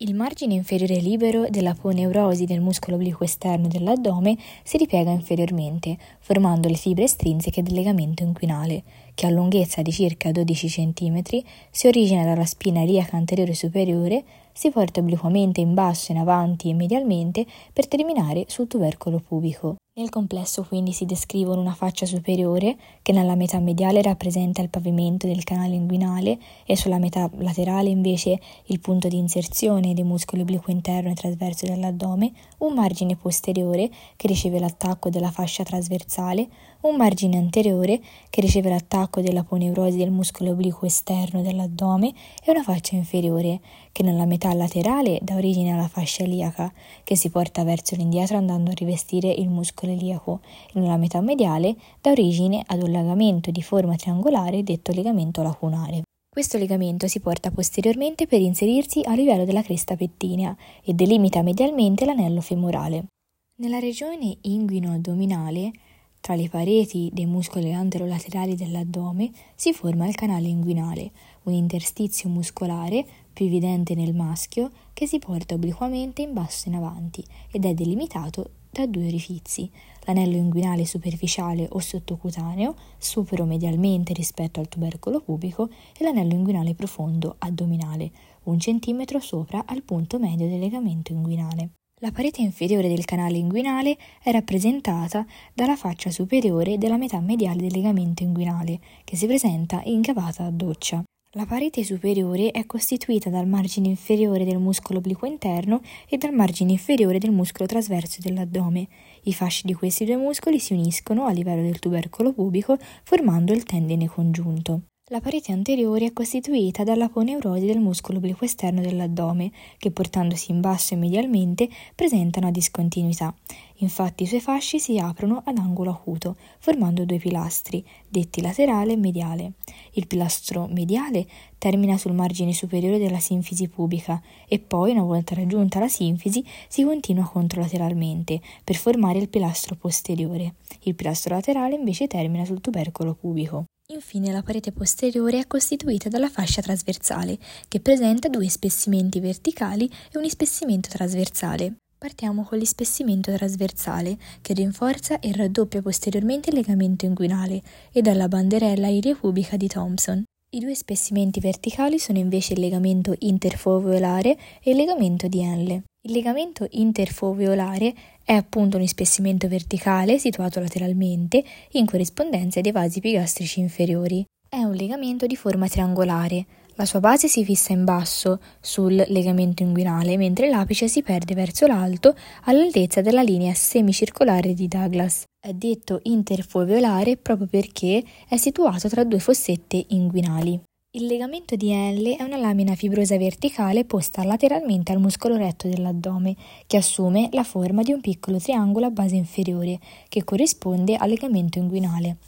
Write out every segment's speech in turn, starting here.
Il margine inferiore libero dell'aponeurosi del muscolo obliquo esterno dell'addome si ripiega inferiormente, formando le fibre estrinseche del legamento inguinale, che ha lunghezza di circa 12 cm, si origina dalla spina iliaca anteriore superiore, si porta obliquamente in basso, in avanti e medialmente per terminare sul tubercolo pubico. Nel complesso quindi si descrivono una faccia superiore che nella metà mediale rappresenta il pavimento del canale inguinale e sulla metà laterale invece il punto di inserzione dei muscoli obliquo interno e trasverso dell'addome, un margine posteriore che riceve l'attacco della fascia trasversale, un margine anteriore che riceve l'attacco della poneurosi del muscolo obliquo esterno dell'addome e una faccia inferiore che nella metà laterale dà origine alla fascia iliaca che si porta verso l'indietro andando a rivestire il muscolo iliaco e nella metà mediale dà origine ad un legamento di forma triangolare detto legamento lacunare. Questo legamento si porta posteriormente per inserirsi a livello della cresta pettinea e delimita medialmente l'anello femorale. Nella regione inguino-addominale tra le pareti dei muscoli anterolaterali dell'addome si forma il canale inguinale, un interstizio muscolare più evidente nel maschio che si porta obliquamente in basso in avanti ed è delimitato da due orifizi, l'anello inguinale superficiale o sottocutaneo, supero medialmente rispetto al tubercolo pubico, e l'anello inguinale profondo addominale, un centimetro sopra al punto medio del legamento inguinale. La parete inferiore del canale inguinale è rappresentata dalla faccia superiore della metà mediale del legamento inguinale, che si presenta incavata a doccia. La parete superiore è costituita dal margine inferiore del muscolo obliquo interno e dal margine inferiore del muscolo trasverso dell'addome. I fasci di questi due muscoli si uniscono a livello del tubercolo pubico formando il tendine congiunto. La parete anteriore è costituita dall'aponeurosi del muscolo obliquo esterno dell'addome, che portandosi in basso e medialmente presenta una discontinuità. Infatti i suoi fasci si aprono ad angolo acuto, formando due pilastri, detti laterale e mediale. Il pilastro mediale termina sul margine superiore della sinfisi pubica e poi, una volta raggiunta la sinfisi, si continua controlateralmente per formare il pilastro posteriore. Il pilastro laterale invece termina sul tubercolo pubico. Infine la parete posteriore è costituita dalla fascia trasversale, che presenta due ispessimenti verticali e un ispessimento trasversale. Partiamo con l'ispessimento trasversale, che rinforza e raddoppia posteriormente il legamento inguinale, e dalla banderella iria-pubica di Thompson. I due spessimenti verticali sono invece il legamento interfoveolare e il legamento di Henle. Il legamento interfoveolare è appunto un ispessimento verticale situato lateralmente in corrispondenza dei vasi epigastrici inferiori. È un legamento di forma triangolare. La sua base si fissa in basso sul legamento inguinale, mentre l'apice si perde verso l'alto all'altezza della linea semicircolare di Douglas. È detto interfoveolare proprio perché è situato tra due fossette inguinali. Il legamento di Henle è una lamina fibrosa verticale posta lateralmente al muscolo retto dell'addome, che assume la forma di un piccolo triangolo a base inferiore, che corrisponde al legamento inguinale.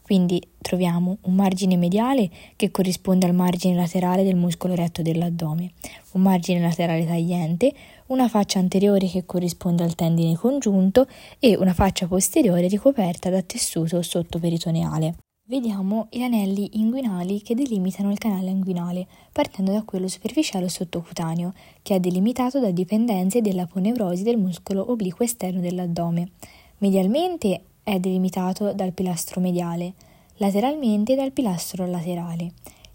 Quindi troviamo un margine mediale che corrisponde al margine laterale del muscolo retto dell'addome, un margine laterale tagliente, una faccia anteriore che corrisponde al tendine congiunto e una faccia posteriore ricoperta da tessuto sottoperitoneale. Vediamo gli anelli inguinali che delimitano il canale inguinale, partendo da quello superficiale sottocutaneo, che è delimitato da dipendenze dell'aponeurosi del muscolo obliquo esterno dell'addome. Medialmente è delimitato dal pilastro mediale, lateralmente dal pilastro laterale,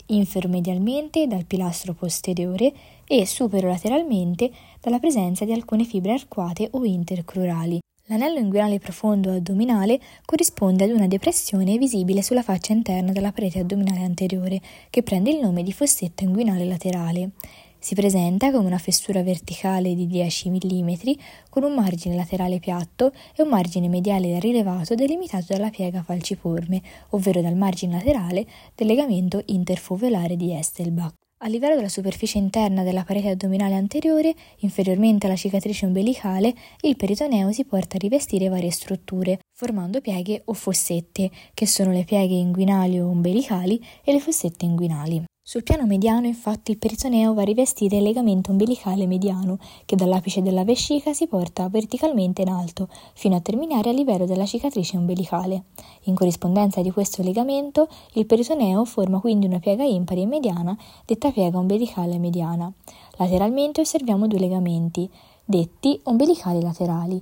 inferomedialmente dal pilastro posteriore e superolateralmente dalla presenza di alcune fibre arcuate o intercrurali. L'anello inguinale profondo addominale corrisponde ad una depressione visibile sulla faccia interna della parete addominale anteriore, che prende il nome di fossetta inguinale laterale. Si presenta come una fessura verticale di 10 mm con un margine laterale piatto e un margine mediale rilevato delimitato dalla piega falciforme, ovvero dal margine laterale del legamento interfoveolare di Estelbach. A livello della superficie interna della parete addominale anteriore, inferiormente alla cicatrice ombelicale, il peritoneo si porta a rivestire varie strutture, formando pieghe o fossette, che sono le pieghe inguinali o ombelicali e le fossette inguinali. Sul piano mediano, infatti, il peritoneo va a rivestire il legamento ombelicale mediano, che dall'apice della vescica si porta verticalmente in alto, fino a terminare a livello della cicatrice ombelicale. In corrispondenza di questo legamento, il peritoneo forma quindi una piega impari e mediana, detta piega ombelicale mediana. Lateralmente osserviamo due legamenti, detti ombelicali laterali,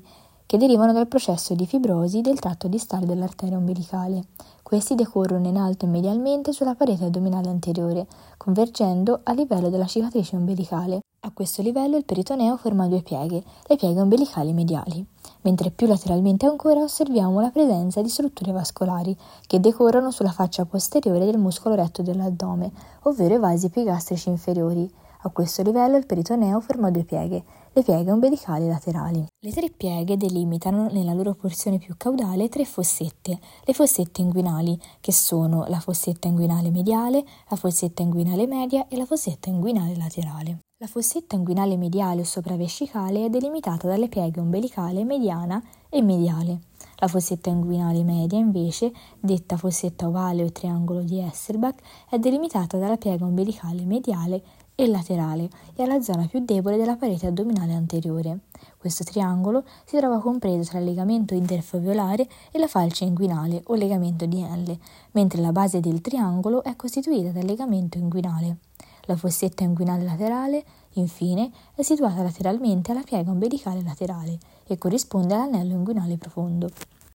che derivano dal processo di fibrosi del tratto distale dell'arteria ombelicale. Questi decorrono in alto e medialmente sulla parete addominale anteriore, convergendo a livello della cicatrice ombelicale. A questo livello il peritoneo forma due pieghe, le pieghe ombelicali mediali, mentre più lateralmente ancora osserviamo la presenza di strutture vascolari che decorrono sulla faccia posteriore del muscolo retto dell'addome, ovvero i vasi epigastrici inferiori. A questo livello il peritoneo forma due pieghe, le pieghe ombelicali laterali. Le tre pieghe delimitano nella loro porzione più caudale tre fossette, le fossette inguinali, che sono la fossetta inguinale mediale, la fossetta inguinale media e la fossetta inguinale laterale. La fossetta inguinale mediale o sopravescicale è delimitata dalle pieghe ombelicale mediana e mediale. La fossetta inguinale media, invece, detta fossetta ovale o triangolo di Esselbach, è delimitata dalla piega ombelicale mediale e laterale e alla zona più debole della parete addominale anteriore. Questo triangolo si trova compreso tra il legamento interfoveolare e la falce inguinale o legamento di L, mentre la base del triangolo è costituita dal legamento inguinale. La fossetta inguinale laterale, infine, è situata lateralmente alla piega ombelicale laterale e corrisponde all'anello inguinale profondo.